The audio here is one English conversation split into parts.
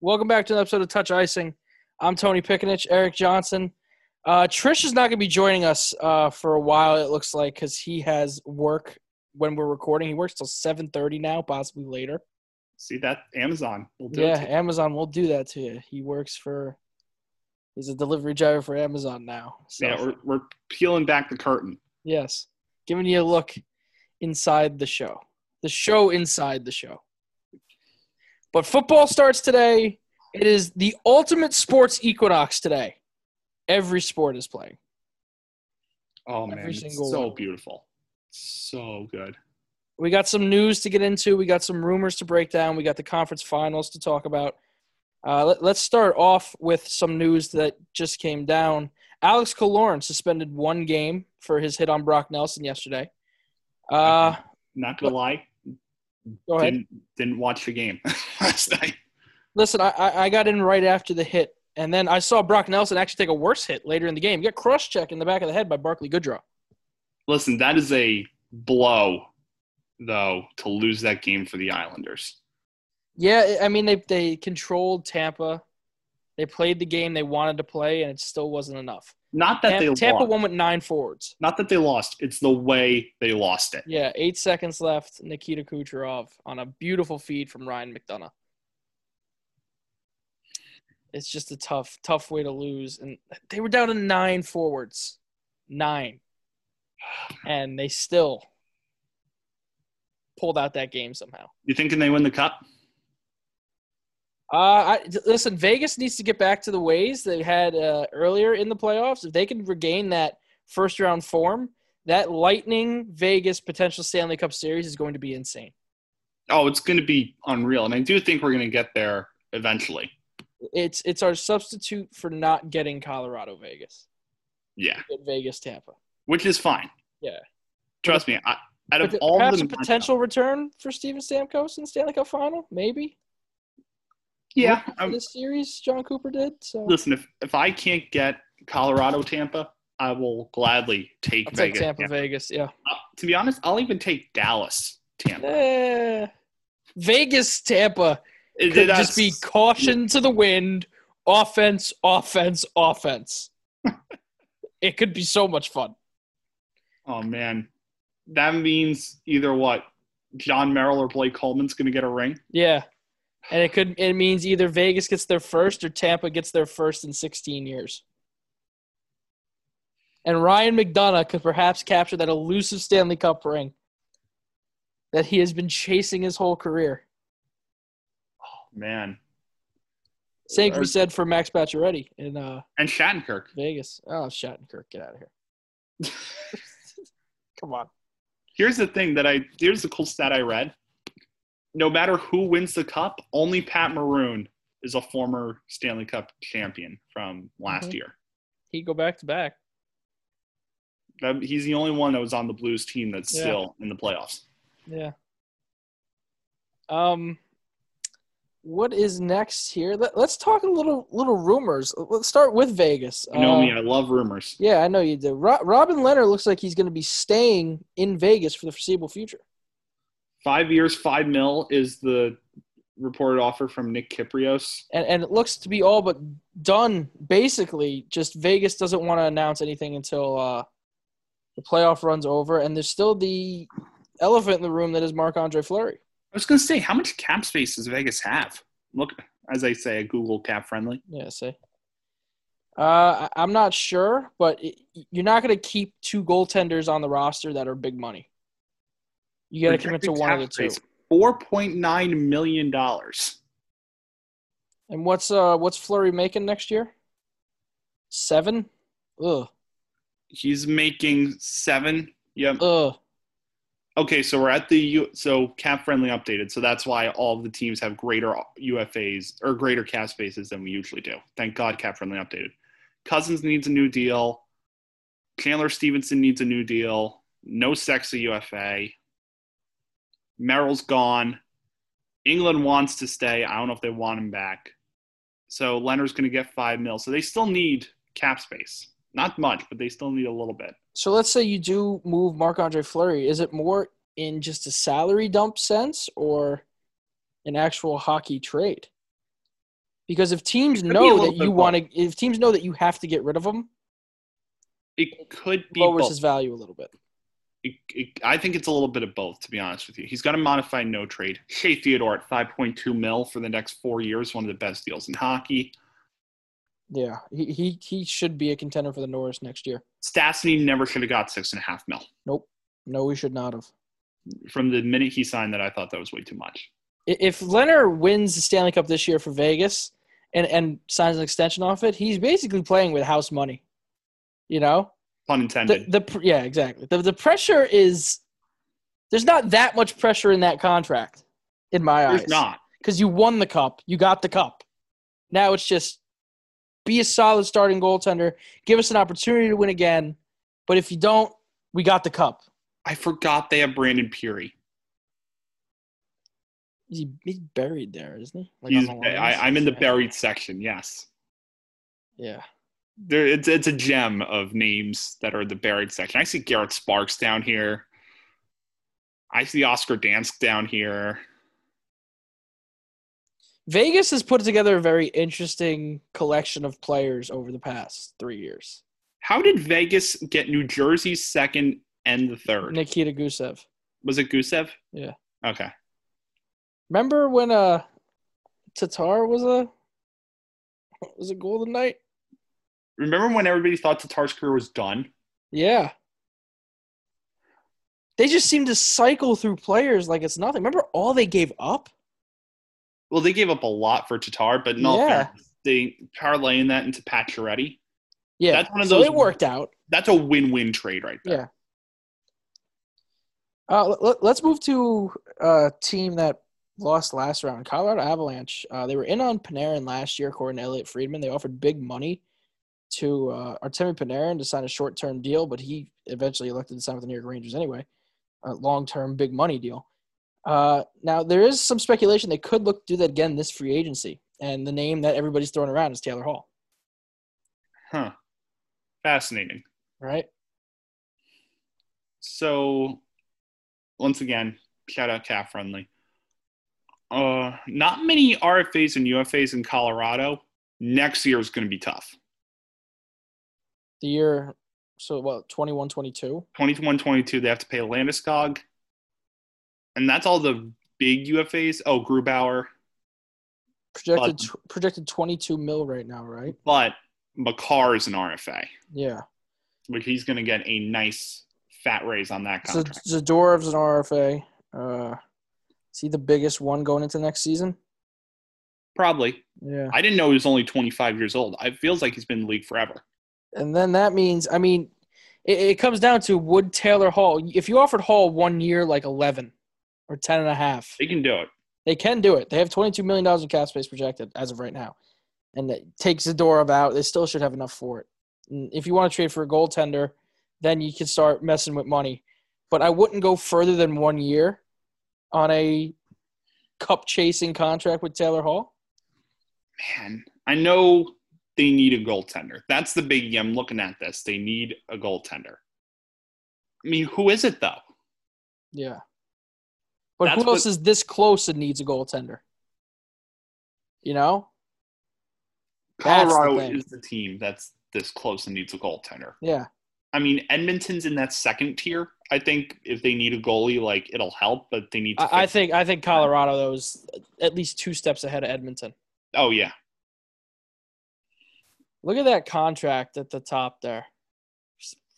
Welcome back to an episode of Touch Icing. I'm Tony Pickenich, Eric Johnson. Uh, Trish is not going to be joining us uh, for a while. It looks like because he has work when we're recording. He works till 7:30 now, possibly later. See that Amazon will do yeah, it. Amazon will do that to you. He works for. He's a delivery driver for Amazon now. So Yeah, we're, we're peeling back the curtain. yes, giving you a look inside the show. The show inside the show. But football starts today. It is the ultimate sports equinox today. Every sport is playing. Oh man, Every it's single so one. beautiful, so good. We got some news to get into. We got some rumors to break down. We got the conference finals to talk about. Uh, let, let's start off with some news that just came down. Alex Killorn suspended one game for his hit on Brock Nelson yesterday. Uh, Not gonna lie, go ahead. didn't didn't watch the game last night. Listen, I, I got in right after the hit, and then I saw Brock Nelson actually take a worse hit later in the game. He got cross check in the back of the head by Barclay Goodrow. Listen, that is a blow, though, to lose that game for the Islanders. Yeah, I mean they they controlled Tampa. They played the game they wanted to play, and it still wasn't enough. Not that Tampa, they lost. Tampa won with nine forwards. Not that they lost. It's the way they lost it. Yeah, eight seconds left. Nikita Kucherov on a beautiful feed from Ryan McDonagh. It's just a tough, tough way to lose, and they were down to nine forwards, nine, and they still pulled out that game somehow. You thinking they win the cup? Uh, I, listen, Vegas needs to get back to the ways they had uh, earlier in the playoffs. If they can regain that first round form, that Lightning Vegas potential Stanley Cup series is going to be insane. Oh, it's going to be unreal, and I do think we're going to get there eventually. It's it's our substitute for not getting Colorado Vegas. Yeah, Get Vegas Tampa. which is fine. Yeah. Trust me. I, out of But all the a potential return for Steven Stamkos in Stanley Cup final, maybe. Yeah. I'm- this series Jon Cooper did. So listen, if if I can't get Colorado Tampa, I will gladly take I'll take Vegas. Tampa Tampa. Vegas. Yeah. Uh, to be honest, I'll even take Dallas Tampa. Eh, Vegas Tampa. It- could just be caution to the wind, offense, offense, offense. it could be so much fun. Oh man, that means either what Jon Merrill or Blake Coleman's going to get a ring. Yeah. And it could it means either Vegas gets their first or Tampa gets their first in 16 years. And Ryan McDonagh could perhaps capture that elusive Stanley Cup ring that he has been chasing his whole career. Oh, man, Same can be said for Max Pacioretty in uh, and Shattenkirk. Vegas. Oh, Shattenkirk, get out of here. Come on. Here's the thing that I here's the cool stat I read. No matter who wins the cup, only Pat Maroon is a former Stanley Cup champion from last Mhm. year. He go back to back. That, he's the only one that was on the Blues team that's Yeah. still in the playoffs. Yeah. Um, what is next here? Let, let's talk a little little rumors. Let's start with Vegas. You know Uh, me, I love rumors. Yeah, I know you do. Ro- Robin Lehner looks like he's going to be staying in Vegas for the foreseeable future. Five years, five mil is the reported offer from Nick Kypreos. And, and it looks to be all but done, basically. Just Vegas doesn't want to announce anything until uh, the playoff runs over. And there's still the elephant in the room that is Marc Andre Fleury. I was going to say, how much cap space does Vegas have? Look, as I say, a Google cap friendly. Yeah, see. Uh, I- I'm not sure, but it, you're not going to keep two goaltenders on the roster that are big money. You got to commit to one of the two. Four point nine million dollars. And what's uh what's Fleury making next year? Seven. Ugh. He's making seven. Yep. Ugh. Okay, so we're at the U- so cap friendly updated. So that's why all of the teams have greater UFAs or greater cap spaces than we usually do. Thank God, cap friendly updated. Cousins needs a new deal. Chandler Stephenson needs a new deal. No sexy UFA. Merrill's gone. Engelland wants to stay. I don't know if they want him back. So Lehner's going to get five mil. So they still need cap space. Not much, but they still need a little bit. So let's say you do move Marc Andre Fleury. Is it more in just a salary dump sense or an actual hockey trade? Because if teams Could be a know that you want to, if teams know that you have to get rid of them, It could be lowers both. his value a little bit. It, it, I think it's a little bit of both, to be honest with you. He's got a modified no trade. Shea Theodore at 5.2 mil for the next four years, one of the best deals in hockey. Yeah, he he he should be a contender for the Norris next year. Stastny never should have got six and a half mil. Nope. No, he should not have. From the minute he signed that, I thought that was way too much. If Lehner wins the Stanley Cup this year for Vegas and and signs an extension off it, he's basically playing with house money. You know, Pun the intended. the pr- yeah, exactly. The the pressure is there's not that much pressure in that contract, in my eyes. There's not. because you won the cup, you got the cup. Now it's just be a solid starting goaltender, give us an opportunity to win again. But if you don't, we got the cup. I forgot they have Brandon Pirri. He, he's buried there, isn't he? Like He's, the? I, I'm in the buried section. Yes, Yeah. There, it's it's a gem of names that are the buried section. I see Garrett Sparks down here. I see Oscar Dansk down here. Vegas has put together a very interesting collection of players over the past three years. How did Vegas get New Jersey's second and the third? Nikita Gusev. Was it Gusev? Yeah. Okay. Remember when uh Tatar was a was a Golden Knight? Remember when everybody thought Tatar's career was done? Yeah. They just seem to cycle through players like it's nothing. Remember all they gave up? Well, they gave up a lot for Tatar, but in all Yeah. fairness, they parlaying that into Pacioretty. Yeah. That's one of so those- it worked out. That's a win-win trade right there. Yeah. Uh, let, us move to a team that lost last round, Colorado Avalanche. Uh, they were in on Panarin last year, according to Elliotte Friedman. They offered big money to uh, Artemi Panarin to sign a short-term deal, but he eventually elected to sign with the New York Rangers anyway. A long-term, big money deal. Uh, now there is some speculation they could look do that again this free agency, and the name that everybody's throwing around is Taylor Hall. Huh. Fascinating. Right? So, once again, shout out Cap Friendly. Uh, not many RFAs and UFAs in Colorado. Next year is going to be tough. The year, so what, 21 22? 21 22, they have to pay Landeskog. And that's all the big UFAs. Oh, Grubauer. Projected, But- projected 22 mil right now, right? But Makar is an RFA, Yeah. but he's going to get a nice fat raise on that contract. Zadorov's an RFA. Uh, is he the biggest one going into next season? Probably. Yeah. I didn't know he was only 25 years old. It feels like he's been in the league forever. And then that means, I mean, it, it comes down to would Taylor Hall, if you offered Hall one year like 11 or 10 and a half, They can do it. they can do it. They have $22 million in cap space projected as of right now. And it takes Zadorov out. They still should have enough for it. And if you want to trade for a goaltender, then you can start messing with money. But I wouldn't go further than one year on a cup chasing contract with Taylor Hall. Man, I know they need a goaltender. That's the biggie. I'm looking at this. They need a goaltender. I mean, who is it though? Yeah. But That's who else what- is this close and needs a goaltender? You know? That's the Colorado is the team that's this close and needs a goaltender. Yeah. I mean, Edmonton's in that second tier. I think if they need a goalie, like it'll help, but they need to. I, I think I think Colorado though is at least two steps ahead of Edmonton. Oh yeah, Look at that contract at the top there.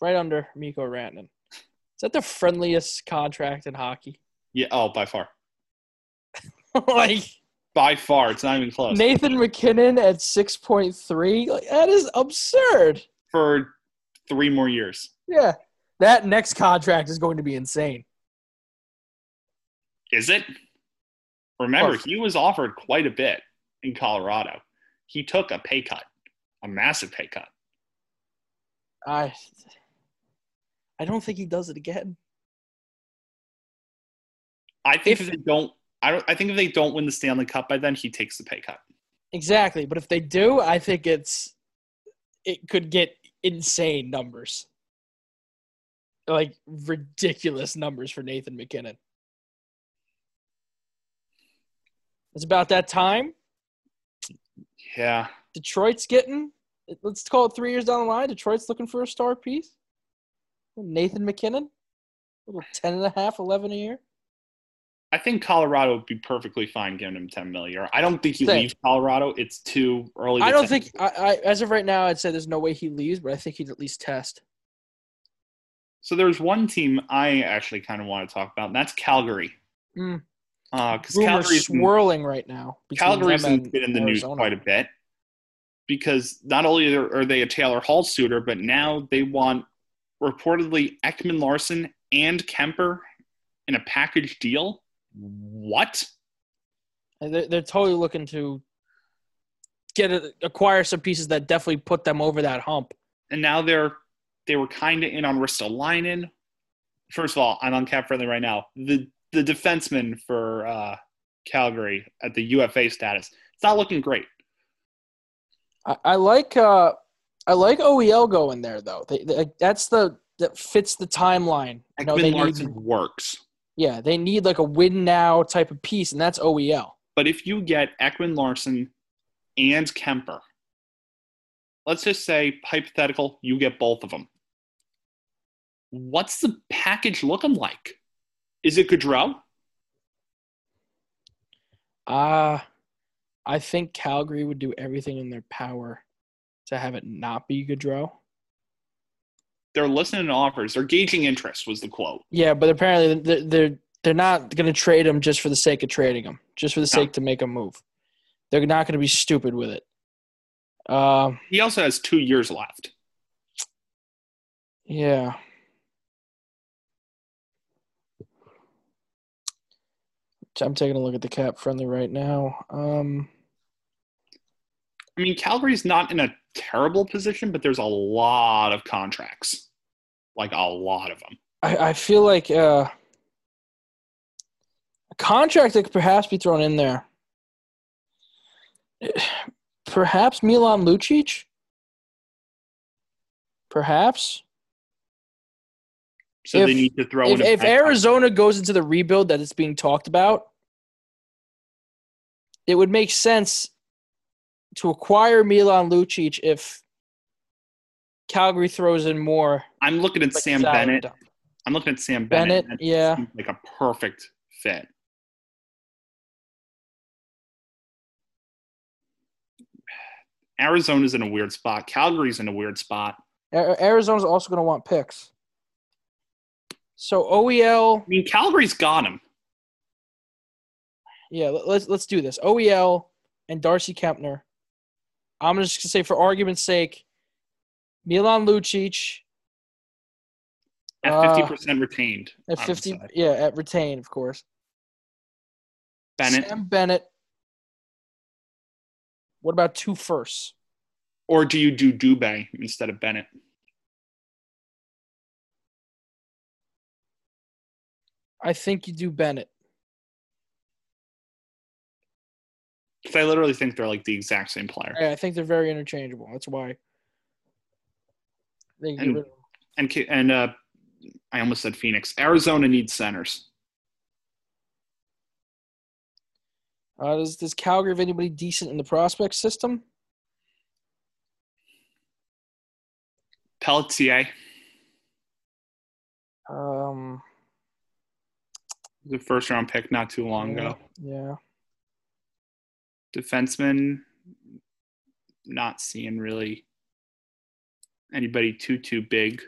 Right under Mikko Rantanen. Is that the friendliest contract in hockey? yeah. Oh, by far, like by far, it's not even close. Nathan MacKinnon at 6.3? Like that is absurd. For three more years, Yeah. That next contract is going to be insane. is it? Remember, he was offered quite a bit in Colorado. He took a pay cut, a massive pay cut. I I don't think he does it again. I think If- if, they don't, I don't. I think if they don't win the Stanley Cup by then, he takes the pay cut. Exactly, but if they do, I think it's it could get insane numbers. Like ridiculous numbers for Nathan MacKinnon. It's about that time. Yeah. Detroit's getting. Let's call it three years down the line. Detroit's looking for a star piece. Nathan MacKinnon, a little 10 and a half, 11 a year. I think Colorado would be perfectly fine giving him 10 million. I don't think he Same. leaves Colorado. It's too early. to I don't think, I, I, as of right now, I'd say there's no way he leaves, but I think he'd at least test. So there's one team I actually kind of want to talk about, and that's Calgary. Mm. Because Rumors Calgary's swirling right now. Calgary's been in the news quite a bit because not only are they a Taylor Hall suitor, but now they want reportedly Ekman Larsson and Kuemper in a package deal. What? They're, they're totally looking to get a, acquire some pieces that definitely put them over that hump. And now they're they were kind of in on Ristolainen. First of all, I'm on cap friendly right now. The the defenseman for uh, Calgary at the UFA status. It's not looking great. I, I like uh, I like OEL going there though. They, they, that's the that fits the timeline. You know, Ekman they Larson need, works. yeah, they need like a win now type of piece, and that's OEL. But if you get Ekman Larsson and Kuemper, let's just say hypothetical, you get both of them. What's the package looking like? Is it Gaudreau? Uh I think Calgary would do everything in their power to have it not be Gaudreau. They're listening to offers. They're gauging interest. Was the quote? Yeah, but apparently they're they're, they're not going to trade him just for the sake of trading him, just for the No. sake to make a move. They're not going to be stupid with it. Um, He also has two years left. yeah. I'm taking a look at the cap friendly right now. Um, I mean, Calgary's not in a terrible position, but there's a lot of contracts, like a lot of them. I, I feel like uh, a contract that could perhaps be thrown in there. Perhaps Milan Lucic. Perhaps So they need to throw if, in. if Arizona goes into the rebuild that it's being talked about, it would make sense to acquire Milan Lucic if Calgary throws in more. I'm looking at like, Sam Bennett. dump. I'm looking at Sam Bennett. Bennett, yeah. like a perfect fit. Arizona's in a weird spot. Calgary's in a weird spot. Arizona's also going to want picks. So OEL, I mean, Calgary's got him. yeah, let- let's let's do this. OEL and Darcy Kuemper. I'm just gonna say, for argument's sake, Milan Lucic At Uh, 50% retained. at 50, say. yeah, at retain, of course. Bennett. Sam Bennett. What about two firsts? Or do you do Dubé instead of Bennett? I think you do Bennett. Because I literally think they're like the exact same player. Yeah, I think they're very interchangeable. That's why they And- of. And and uh, I almost said Phoenix. Arizona needs centers. Uh, does, does Calgary have anybody decent in the prospect system? Pelletier, Um, the first round pick not too long yeah, ago. Yeah. Defenseman, not seeing really anybody too too big.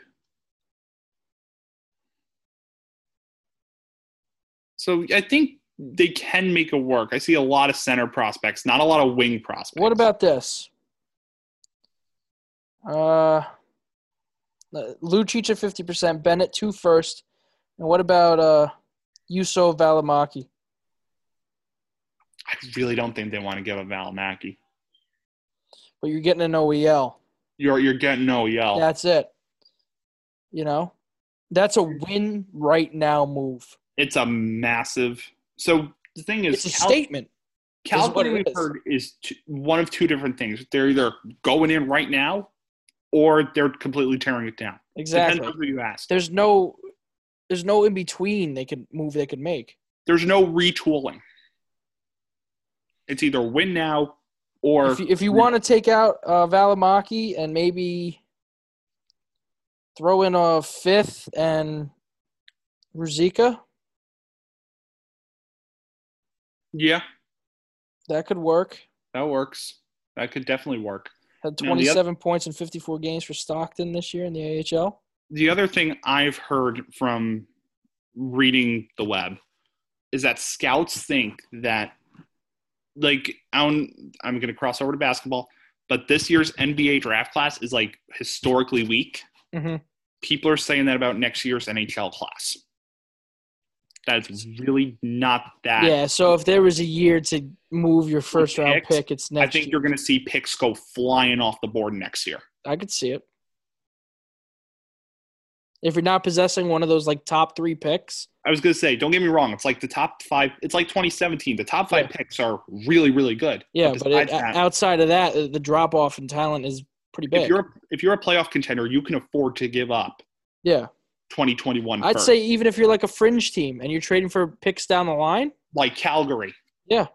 So I think they can make it work. I see a lot of center prospects, not a lot of wing prospects. What about this? Uh, Lucic at fifty percent, Bennett two first, and what about uh, Juuso Valimaki? I really don't think they want to give a Valimaki. But you're getting an OEL. You're you're getting OEL. That's it. You know, that's a win right now move. It's a massive. So the thing is, It's a Cal- statement. Calgary, we've is. heard, is t- one of two different things. They're either going in right now, or they're completely tearing it down. Exactly. Depends on who you ask. There's no, there's no in between. They could move. They could make. There's no retooling. It's either win now Or if you, if you want to take out uh, Valimaki and maybe throw in a fifth and Ruzicka, yeah, that could work. that works. That could definitely work. Had Now, the 27 points in 54 games for Stockton this year in the AHL. The other thing I've heard from reading the web is that scouts think that, like, I'm, I'm going to cross over to basketball, but this year's NBA draft class is like historically weak. Mhm. People are saying that about next year's NHL class. That's really not that. Yeah, so if there was a year to move your first round pick, it's next. I think you're going to see picks go flying off the board next year. I could see it. If you're not possessing one of those like top three picks, I was going to say, don't get me wrong. It's like the top five. It's like 2017. The top five Yeah. picks are really, really good. yeah, but it, that, outside of that, the drop off in talent is pretty big. if you're if you're a playoff contender, you can afford to give up yeah, 2021. I'd first. say even if you're like a fringe team and you're trading for picks down the line, like Calgary. yeah.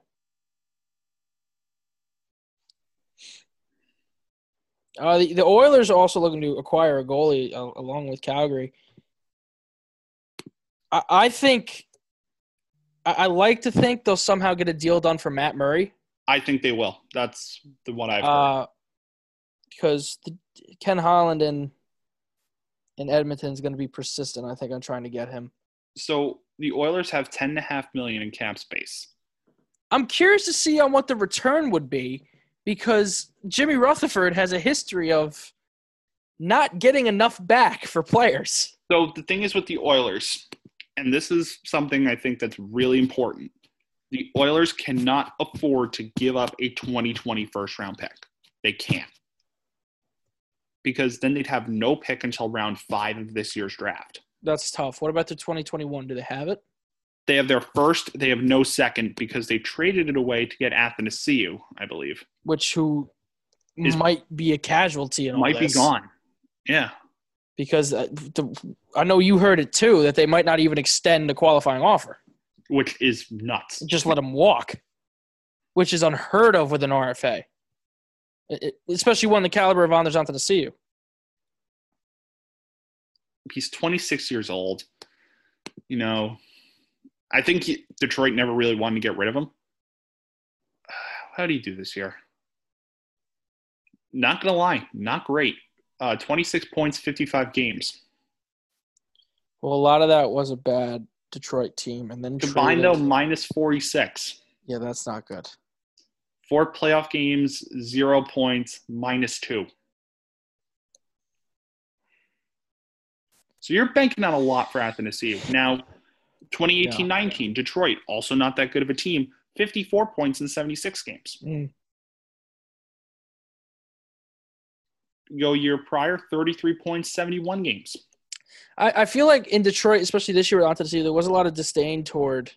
Uh, the, the Oilers are also looking to acquire a goalie uh, along with Calgary. I, I think I, I like to think they'll somehow get a deal done for Matt Murray. I think they will. That's the one I've heard. Uh, because the, Ken Holland in in Edmonton is going to be persistent. I think I'm trying to get him. So the Oilers have ten and a half million in cap space. I'm curious to see on what the return would be because Jimmy Rutherford has a history of not getting enough back for players. So the thing is with the Oilers, and this is something I think that's really important. The Oilers cannot afford to give up a 2020 first round pick. They can't. Because then they'd have no pick until round five of this year's draft. That's tough. What about the 2021? Do they have it? They have their first, they have no second because they traded it away to get Athanasiu, I believe. Which who Is- might be a casualty in all Might be this. gone. Yeah. because uh, the, I know you heard it too that they might not even extend the qualifying offer. Which is nuts. Just let them walk, which is unheard of with an RFA, It- especially one the caliber of Anders Athanasiu. he's 26 years old. You know, I think he, Detroit never really wanted to get rid of him. How do you do this year? Not gonna lie, not great. Uh, 26 points, 55 games. Well, a lot of that was a bad Detroit team, and then Combined though, minus 46. Yeah, that's not good. Four playoff games, zero points, minus two. So you're banking on a lot for Athanasiu. Now, 2018-19, Detroit, also not that good of a team, 54 points in 76 games. Mm. Go year prior, 33 points, 71 games. I, I feel like in Detroit, especially this year with Athanasiu, there was a lot of disdain toward.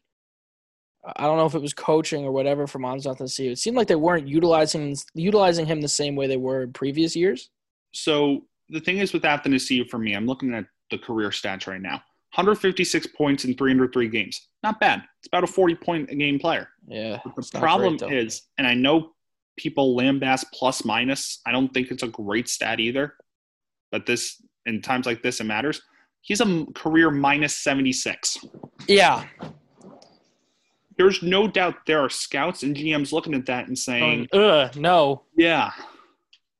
I don't know if it was coaching or whatever from Anders Athanasiu. It seemed like they weren't utilizing utilizing him the same way they were in previous years. So the thing is with Athanasiu for me, I'm looking at the career stats right now. 156 points in 303 games. Not bad. It's about a 40 point a game player. Yeah, But the problem great, is, and I know people lambast plus minus. I don't think it's a great stat either. But this, in times like this, it matters. He's a career minus 76. yeah, There's no doubt there are scouts and GMs looking at that and saying, um, Ugh, no. yeah,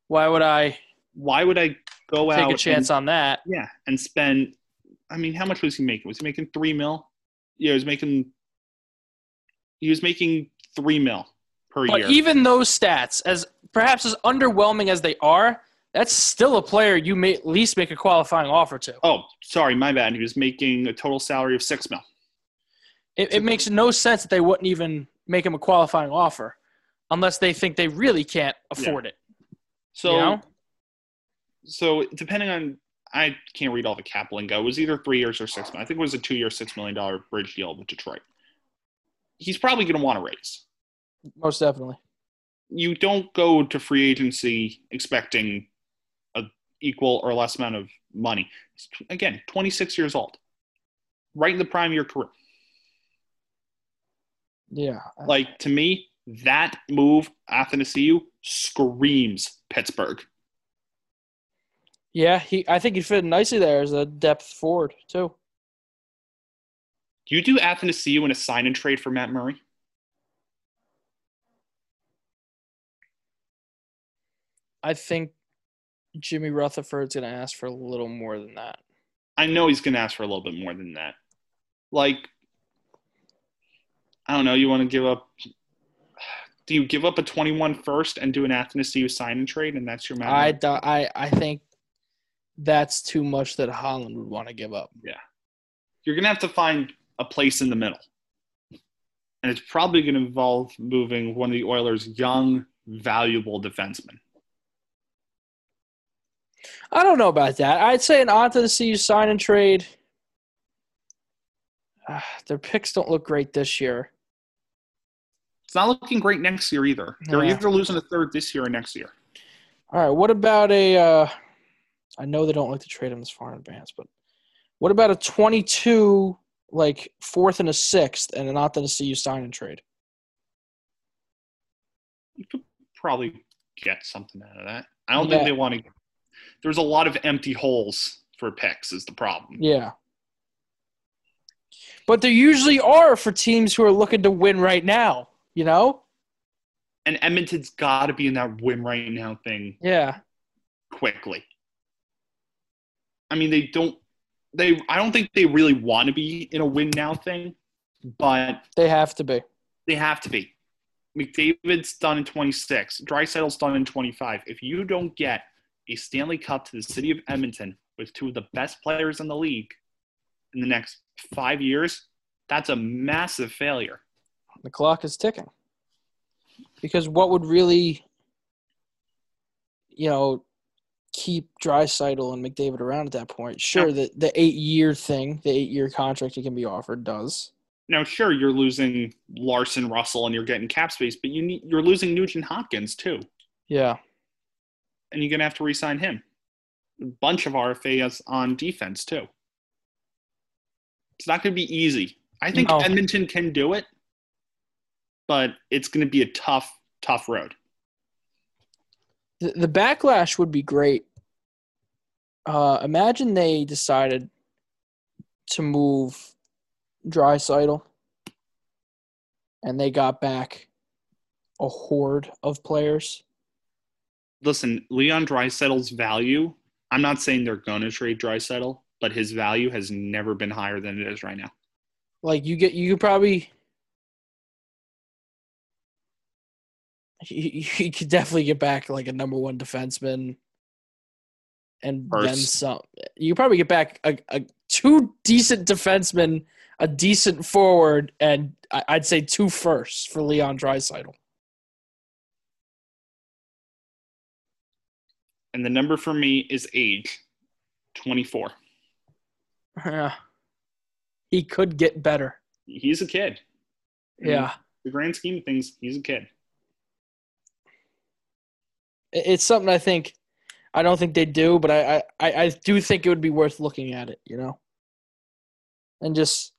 Why would I why would I go take out Take a chance and, on that? yeah, and spend, I mean, how much was he making? Was he making three mil? Yeah, he was making, he was making three mil per But year. even those stats, as perhaps as underwhelming as they are, that's still a player you may at least make a qualifying offer to. Oh, sorry, my bad. He was making a total salary of six mil. It, it makes no sense that they wouldn't even make him a qualifying offer unless they think they really can't afford it. So, you know? so depending on, I can't read all the cap lingo. It was either three years or six. I think it was a two-year, six million dollar bridge deal with Detroit. He's probably going to want to raise. Most definitely. You don't go to free agency expecting a equal or less amount of money. Again, 26 years old, right in the prime of your career. Yeah. Like to me, That move, Athanasiu, screams Pittsburgh. Yeah, he. I think he fit nicely there as a depth forward too. Do you do Athanasiu in a sign and trade for Matt Murray? I think Jimmy Rutherford's going to ask for a little more than that. I know he's going to ask for a little bit more than that. Like, I don't know. You want to give up? Do you give up a 21 first and do an Athanasiu sign and trade, and that's your Matt I, do- I I think that's too much that Holland would want to give up. Yeah. You're going to have to find a place in the middle, and it's probably going to involve moving one of the Oilers' young, valuable defensemen. I don't know about that. I'd say an Athanasiu sign and trade. Ah, their picks don't look great this year. It's not looking great next year either. They're Yeah. either losing a third this year or next year. All right, what about a? Uh, I know they don't like to trade them this far in advance, but what about a twenty-two, like fourth and a sixth, and an Athanasiu sign and trade? You could probably get something out of that. I don't Yeah. think they want to. There's a lot of empty holes for picks, is the problem. Yeah. But there usually are for teams who are looking to win right now. You know? And Edmonton's got to be in that win right now thing Yeah. quickly. I mean, they don't. They. I don't think they really want to be in a win now thing, but They have to be. they have to be. McDavid's done in 26. Draisaitl's done in 25. If you don't get a Stanley Cup to the city of Edmonton with two of the best players in the league in the next five years, that's a massive failure. The clock is ticking. Because what would really, you know, keep Draisaitl and McDavid around at that point? Sure, Yeah. the the eight year thing, the eight year contract he can be offered does. Now, sure, you're losing Larsson Russell and you're getting cap space, but you need, you're losing Nugent Hopkins too, Yeah. and you're going to have to re-sign him. A bunch of RFAs on defense too. It's not going to be easy. I think No. Edmonton can do it, but it's going to be a tough, tough road. The, the backlash would be great. Uh, imagine they decided to move Draisaitl and they got back a horde of players. Listen, Leon Draisaitl's value. I'm not saying they're going to trade Draisaitl, but his value has never been higher than it is right now. Like you get, you could probably, you, you could definitely get back like a number one defenseman, and then some. You probably get back a, a two decent defensemen, a decent forward, and I- I'd say two firsts for Leon Draisaitl. And the number for me is age 24. Yeah, he could get better. He's a kid. In Yeah, The grand scheme of things, he's a kid. It- it's something I think. I don't think they do, but I, I, I I do think it would be worth looking at it, you know, and just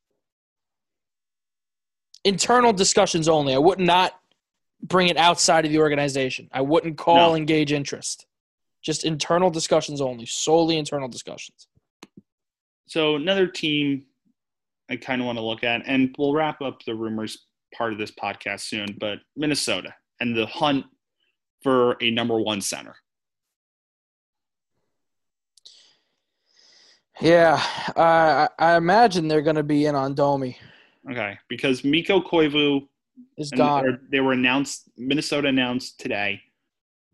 internal discussions only. I would not bring it outside of the organization. I wouldn't call No. engage interest. Just internal discussions only, solely internal discussions. So another team I kind of want to look at, and we'll wrap up the rumors part of this podcast soon, but Minnesota and the hunt for a number one center. Yeah, I I I imagine they're going to be in on Domi. Okay, because Mikko Koivu Is gone. they were announced Minnesota announced today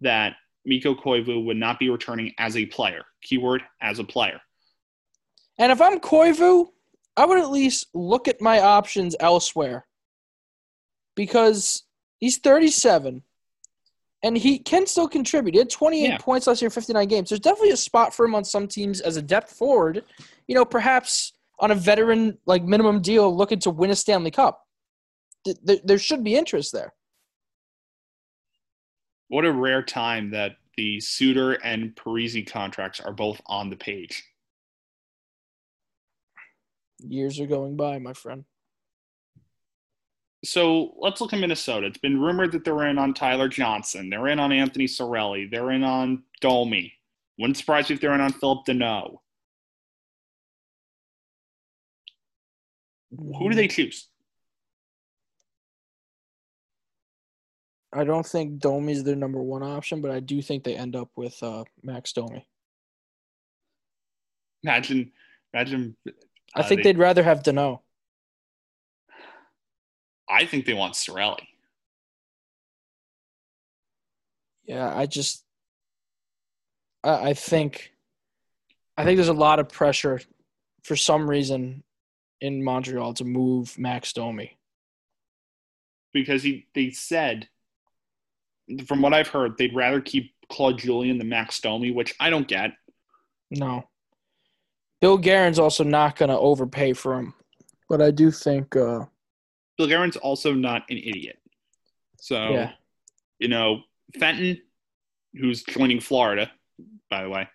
that Mikko Koivu would not be returning as a player. Keyword as a player. And if I'm Koivu, I would at least look at my options elsewhere. Because he's 37 and he can still contribute. He had 28 Yeah. points last year in 59 games. There's definitely a spot for him on some teams as a depth forward, you know, perhaps on a veteran like minimum deal looking to win a Stanley Cup. Th- th- There should be interest there. What a rare time that the Suter and Parise contracts are both on the page. Years are going by, my friend. So let's look at Minnesota. It's been rumored that they're in on Tyler Johnson. They're in on Anthony Cirelli. They're in on Domi. Wouldn't surprise me if they're in on Phillip Danault. Who do they choose? I don't think Domi's their number one option, but I do think they end up with uh, Max Domi. Imagine, imagine. I uh, think they- they'd rather have Danault. I think they want Cirelli. Yeah, I just, I, I think, I think there's a lot of pressure for some reason in Montreal to move Max Domi. because he they said from what I've heard they'd rather keep Claude Julien than Max Domi, which I don't get. No. Bill Guerin's also not going to overpay for him, but I do think, uh, Bill Guerin's also not an idiot. So yeah, you know, Fenton, who's joining Florida, by the way,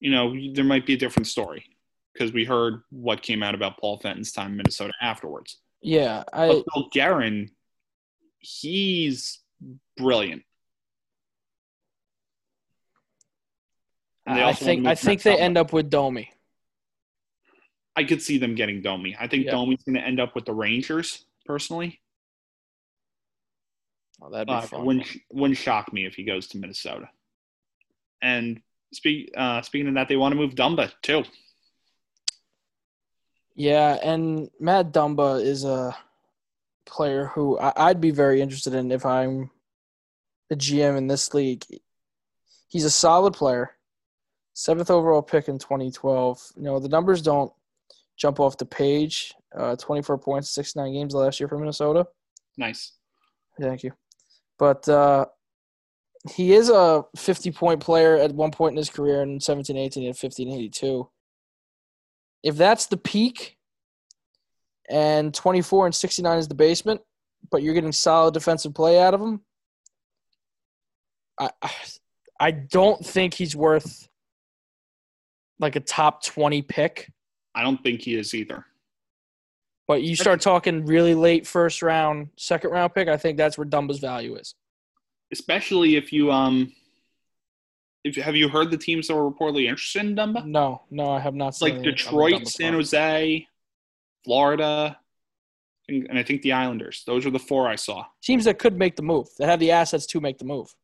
you know, there might be a different story because we heard what came out about Paul Fenton's time in Minnesota afterwards. yeah, I But Bill Guerin, he's brilliant. I think I think they end up with Domi. I could see them getting Domi. I think. Domi's going to end up with the Rangers personally. Oh, that'd be Uh, fun. wouldn't wouldn't shock me if he goes to Minnesota. And speak uh, speaking of that, they want to move Dumba too. Yeah, and Matt Dumba is a player who I, I'd be very interested in if I'm the GM in this league. He's a solid player. Seventh overall pick in 2012. You know, the numbers don't jump off the page. Uh, 24 points, 69 games last year for Minnesota. Nice. Thank you. But uh, he is a 50 point player at one point in his career in 17 18 and 15 82. If that's the peak and 24 and 69 is the basement, but you're getting solid defensive play out of him, I, I- I don't think he's worth like a top 20 pick. I don't think he is either. But you start talking really late first round, second round pick, I think that's where Dumba's value is. Especially if you um if have you heard the teams that were reportedly interested in Dumba? No, no, I have not like Detroit, San. Jose, Florida, and and I think the Islanders. Those are the four I saw. Teams that could make the move, that have the assets to make the move.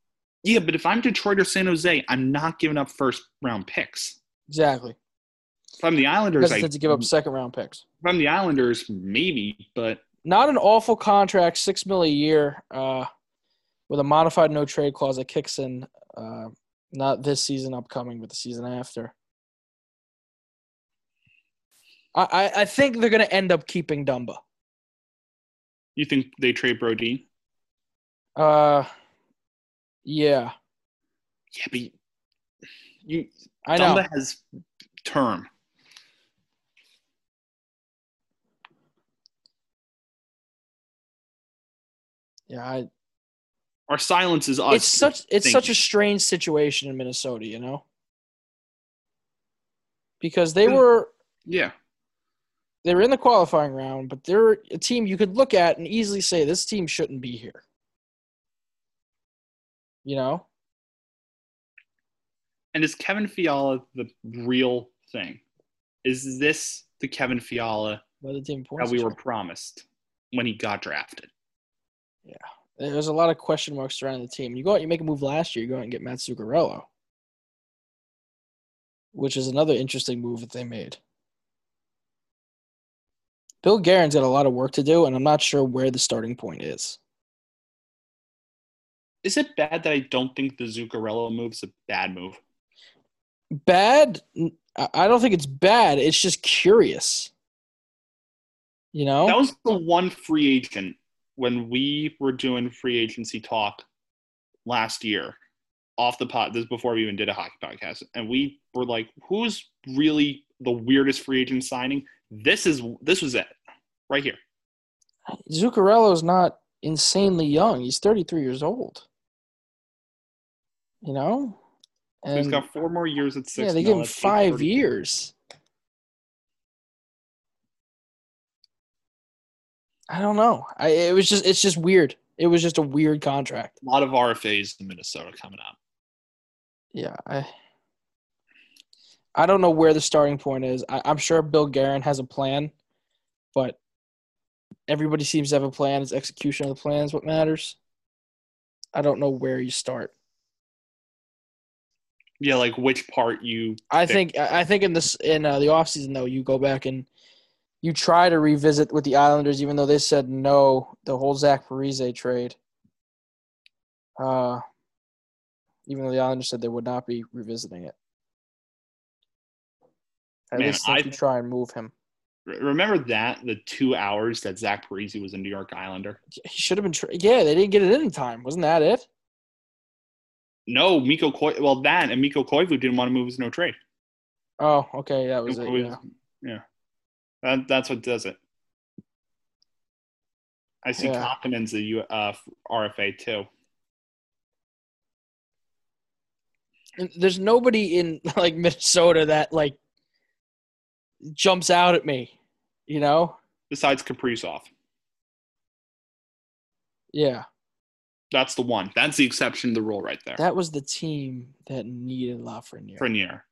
Yeah, but if I'm Detroit or San Jose, I'm not giving up first round picks. Exactly. If I'm the Islanders, I, to give up second round picks. if I'm the Islanders, maybe, but Not an awful contract, six mil a year, uh, with a modified no trade clause that kicks in uh, not this season upcoming, but the season after. I, I, think they're going to end up keeping Dumba. you think they trade Brody? Uh, yeah, Yeah, but you I know. Dumba has term. Yeah, I, Our silence is us. it's such it's such a strange situation in Minnesota, you know, because they Hmm. were yeah. they were in the qualifying round, but they're a team you could look at and easily say this team shouldn't be here. You know, And is Kevin Fiala the real thing? Is this the Kevin Fiala the team that we were promised when he got drafted? There's a lot of question marks surrounding the team. You go out, you make a move last year, you go out and get Matt Zuccarello, which is another interesting move that they made. Bill Guerin's got a lot of work to do, and I'm not sure where the starting point is. Is it bad that I don't think the Zuccarello move's a bad move? Bad? I don't think it's bad. It's just curious. You know? That was the one free agent when we were doing free agency talk last year off the pot. This is before we even did a hockey podcast. And we were like, who's really the weirdest free agent signing? This is this was it. Right here. Zuccarello's not insanely young. He's 33 years old. You know? So he's And got four more years at six. yeah, they give him five years. I don't know. I it was just it's just weird. It was just a weird contract. A lot of RFAs in Minnesota coming up. Yeah, I I don't know where the starting point is. I, I'm sure Bill Guerin has a plan, but everybody seems to have a plan. It's execution of the plan is what matters. I don't know where you start. Yeah, like which part you. I think I think in this in uh, the offseason though you go back and you try to revisit with the Islanders even though they said no the whole Zach Parise trade. Uh, even though the Islanders said they would not be revisiting it. At Man, least I- you try and move him. Remember that the two hours that Zach Parise was a New York Islander. He should have been. Tra- yeah, they didn't get it in time. Wasn't that it? No, Mikko. Well, that and Mikko Koivu didn't want to move his no trade. Oh, okay, that was it. It was- Yeah. yeah. That, that's what does it. I see Yeah. in a U, uh, RFA too. There's nobody in like Minnesota that like jumps out at me. You know? Besides Kaprizov, Yeah. that's the one. That's the exception to the rule right there. That was the team that needed Lafreniere. Frenier.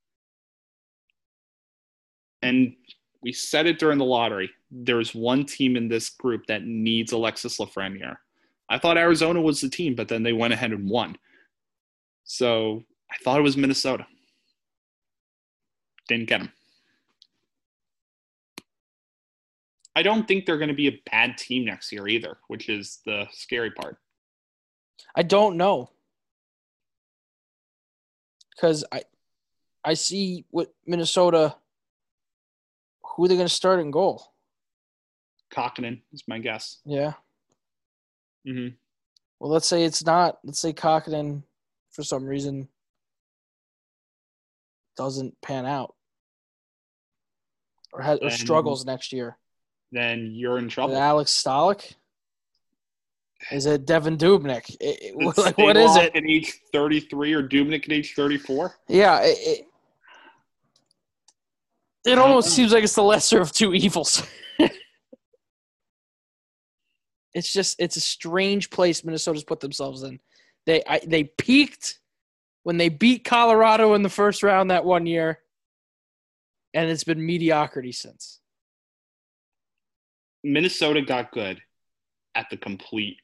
And we said it during the lottery. There's one team in this group that needs Alexis Lafreniere. I thought Arizona was the team, but then they went ahead and won. So I thought it was Minnesota. Didn't get him. I don't think they're going to be a bad team next year either, which is the scary part. I don't know. Cause I I see what Minnesota who are they gonna start in goal? Kahkonen is my guess. Yeah. hmm Well let's say it's not let's say Kahkonen for some reason doesn't pan out. Or has or Then- struggles next year. Then you're in Is trouble. it Alex Stalock? Is it Devan Dubnyk? It- like, what is it? At age 33 or Dubnyk at age 34? Yeah, it, it, almost seems like it's the lesser of two evils. it's just it's a strange place Minnesota's put themselves in. They I, they peaked when they beat Colorado in the first round that one year, and it's been mediocrity since. Minnesota got good at the complete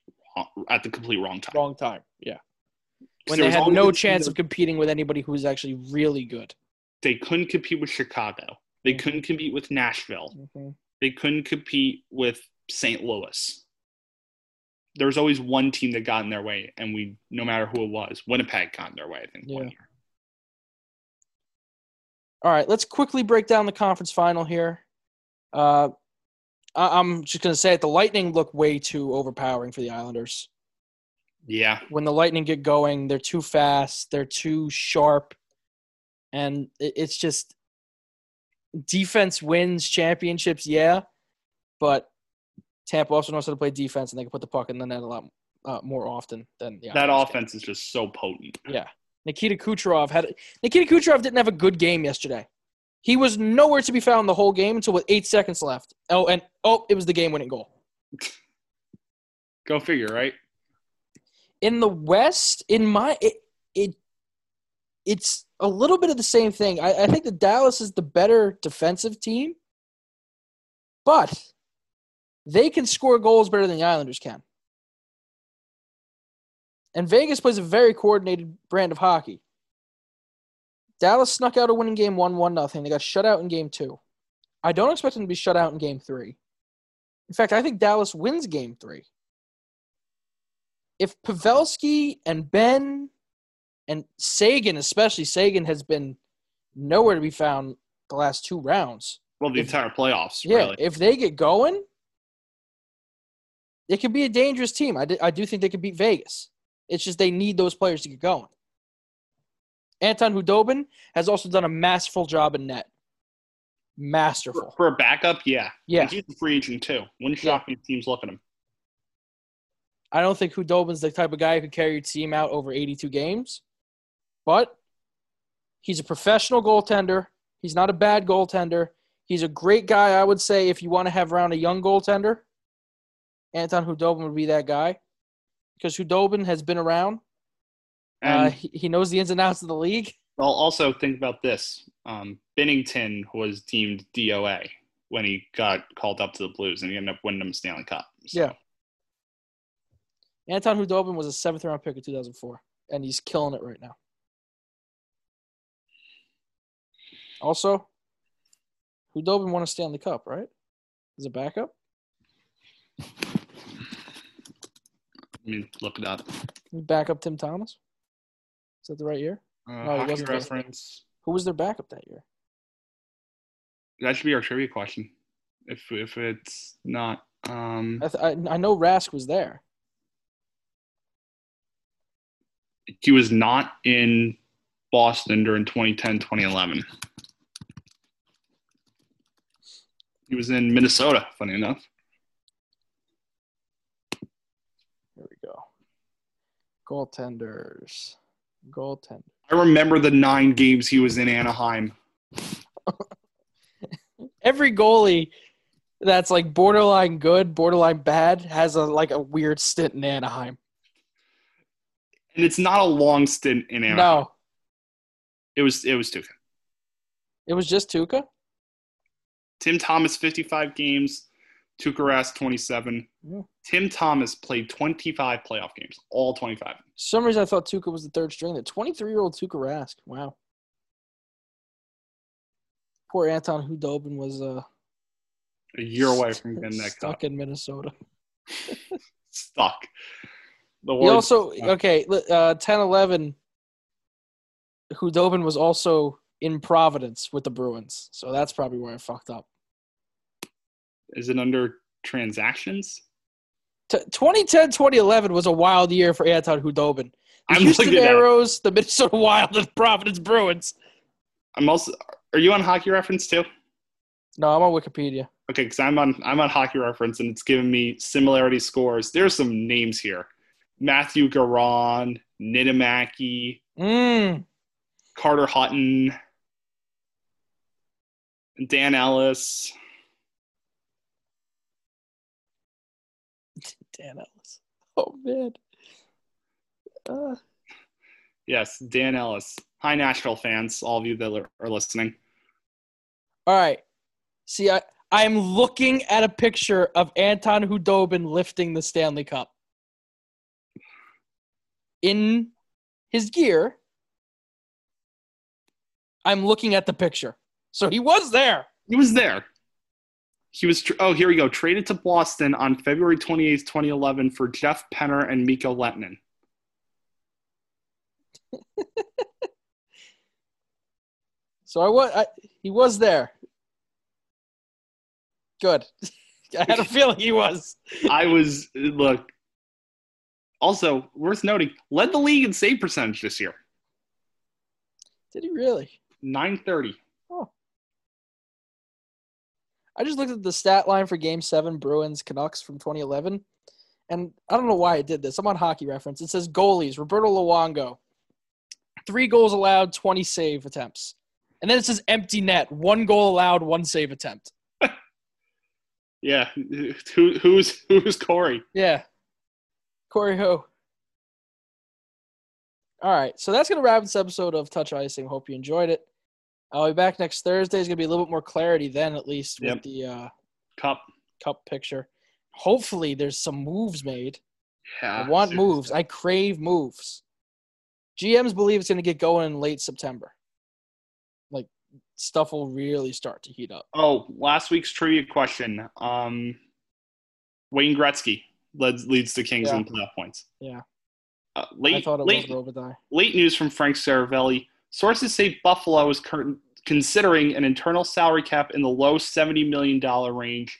at the complete wrong time. Wrong time, yeah. When they had no chance of competing with anybody who was actually really good. They couldn't compete with Chicago. They couldn't compete with Nashville. Mm-hmm. They couldn't compete with St. Louis. There was always one team that got in their way, and we, no matter who it was, Winnipeg got in their way. I think one Yeah. year. All right, let's quickly break down the conference final here. Uh, I- I'm just gonna say it: the Lightning look way too overpowering for the Islanders. Yeah, When the Lightning get going, they're too fast, they're too sharp, and it- it's just defense wins championships. Yeah, but Tampa also knows how to play defense, and they can put the puck in the net a lot uh, more often than the that offense is just so potent. Yeah. Nikita Kucherov had Nikita Kucherov didn't have a good game yesterday. He was nowhere to be found the whole game until with eight seconds left. Oh, and oh, it was the game-winning goal. Go figure, right? In the West, in my it, it it's a little bit of the same thing. I, I think that Dallas is the better defensive team, but they can score goals better than the Islanders can. And Vegas plays a very coordinated brand of hockey. Dallas snuck out a winning game 1 1 nothing. They got shut out in game two. I don't expect them to be shut out in game three. In fact, I think Dallas wins game three. If Pavelski and Benn and Seguin, especially Seguin, has been nowhere to be found the last two rounds. Well, the If- entire playoffs, Yeah, really. if they get going, it could be a dangerous team. I do, I do think they could beat Vegas. It's just they need those players to get going. Anton Khudobin has also done a masterful job in net. Masterful. for a backup, yeah. Yeah. He's a free agent too. Wouldn't shock me if teams look at him. I don't think Khudobin's the type of guy who could carry your team out over 82 games, but he's a professional goaltender. He's not a bad goaltender. He's a great guy, I would say, if you want to have around a young goaltender. Anton Khudobin would be that guy because Khudobin has been around. Uh, And he, he knows the ins and outs of the league. I'll also think about this. Um, Binnington was deemed DOA when he got called up to the Blues, and he ended up winning them Stanley Cup. So, Yeah. Anton Khudobin was a seventh round pick in 2004, and he's killing it right now. Also, Khudobin won a Stanley Cup, right? Is it backup? Let me look it up. He back up Tim Thomas. Is that the right year? Uh, No, he hockey wasn't. reference. Who was their backup that year? That should be our trivia question. If if it's not, um, I, th- I I know Rask was there. he was not in Boston during 2010, 2011. He was in Minnesota, funny enough. Here we go. Goaltenders. Goaltender. I remember the nine games he was in Anaheim. Every goalie that's like borderline good, borderline bad has a like a weird stint in Anaheim. And it's not a long stint in Anaheim. No, It was it was Tuukka. it was just Tuukka. Tim Thomas 55 games, Tuukka Rask 27. Yeah. Tim Thomas played 25 playoff games, all 25. Some reason I thought Tuukka was the third string. The 23 year old Tuukka Rask. Wow. Poor Anton Khudobin was uh, A year away from getting that stuck cup. in Minnesota. Stuck. The He also okay. li- Uh, 10 11. Khudobin was also in Providence with the Bruins, so that's probably where I fucked up. Is it under transactions? T- 2010 2011 was a wild year for Anton Khudobin. The I'm Houston. Aeros, the Minnesota Wild, and Providence Bruins. I'm also. Are you on Hockey Reference too? No, I'm on Wikipedia. Okay, because I'm on I'm on Hockey Reference and it's giving me similarity scores. There's some names here: Mathieu Garon, Niittymaki, Mm. Carter Hutton, Dan Ellis. Dan Ellis. Oh man. Uh, Yes, Dan Ellis. Hi, Nashville fans, all of you that are- are listening. all right. See, I I'm looking at a picture of Anton Khudobin lifting the Stanley Cup in his gear. I'm looking at the picture, so he was there. He was there. He was. Oh, here we go. Traded to Boston on February 28th, 2011 for Jeff Penner and Mikko Lehtonen. So I was. I, he was there. Good. I had a feeling he was. I was look. Also, worth noting, led the league in save percentage this year. Did he really? 930. I just looked at the stat line for Game Seven Bruins Canucks from 2011, and I don't know why I did this. I'm on Hockey Reference. It says goalies: Roberto Luongo, three goals allowed, 20 save attempts, and then it says empty net: one goal allowed, one save attempt. Yeah. Who who's who's Corey? Yeah, Corey Ho. All right, so that's gonna wrap this episode of Touch Icing. Hope you enjoyed it. I'll be back next Thursday. It's gonna be a little bit more clarity then, at least with Yep. the uh, Cup. cup picture. Hopefully, there's some moves made. Yeah. I want moves. I crave moves. GMs believe it's going to get going in late September. Like stuff will really start to heat up. Oh, last week's trivia question. Um, Wayne Gretzky leads leads the Kings Yeah. in playoff points. Yeah. Uh, I late thought it late late news from Frank Seravalli. Sources say Buffalo is cur- considering an internal salary cap in the low $70 million range.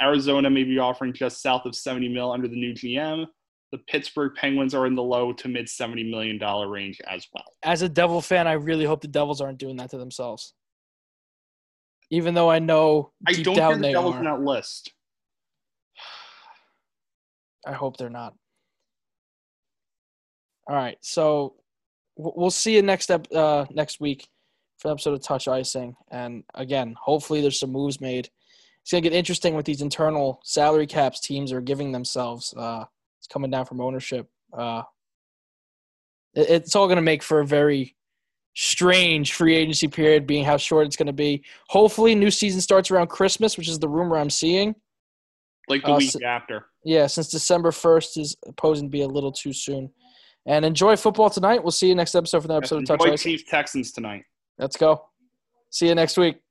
Arizona may be offering just south of 70 mil under the new GM. The Pittsburgh Penguins are in the low to mid $70 million range as well. As a Devil fan, I really hope the Devils aren't doing that to themselves. Even though I know I don't down the they Devils are. in that list. I hope they're not. All right, so we'll see you next up uh, next week for episode of Touch Icing, and again, hopefully there's some moves made, it's gonna get interesting with these internal salary caps teams are giving themselves. Uh, it's coming down from ownership. Uh, it, it's all gonna make for a very strange free agency period, being how short it's gonna be. Hopefully, new season starts around Christmas, which is the rumor I'm seeing. Like the Uh, week so- after. Yeah, since December 1st is posing to be a little too soon. And enjoy football tonight. We'll see you next episode for the episode of Touch Enjoy Chiefs Texans tonight. Let's go. See you next week.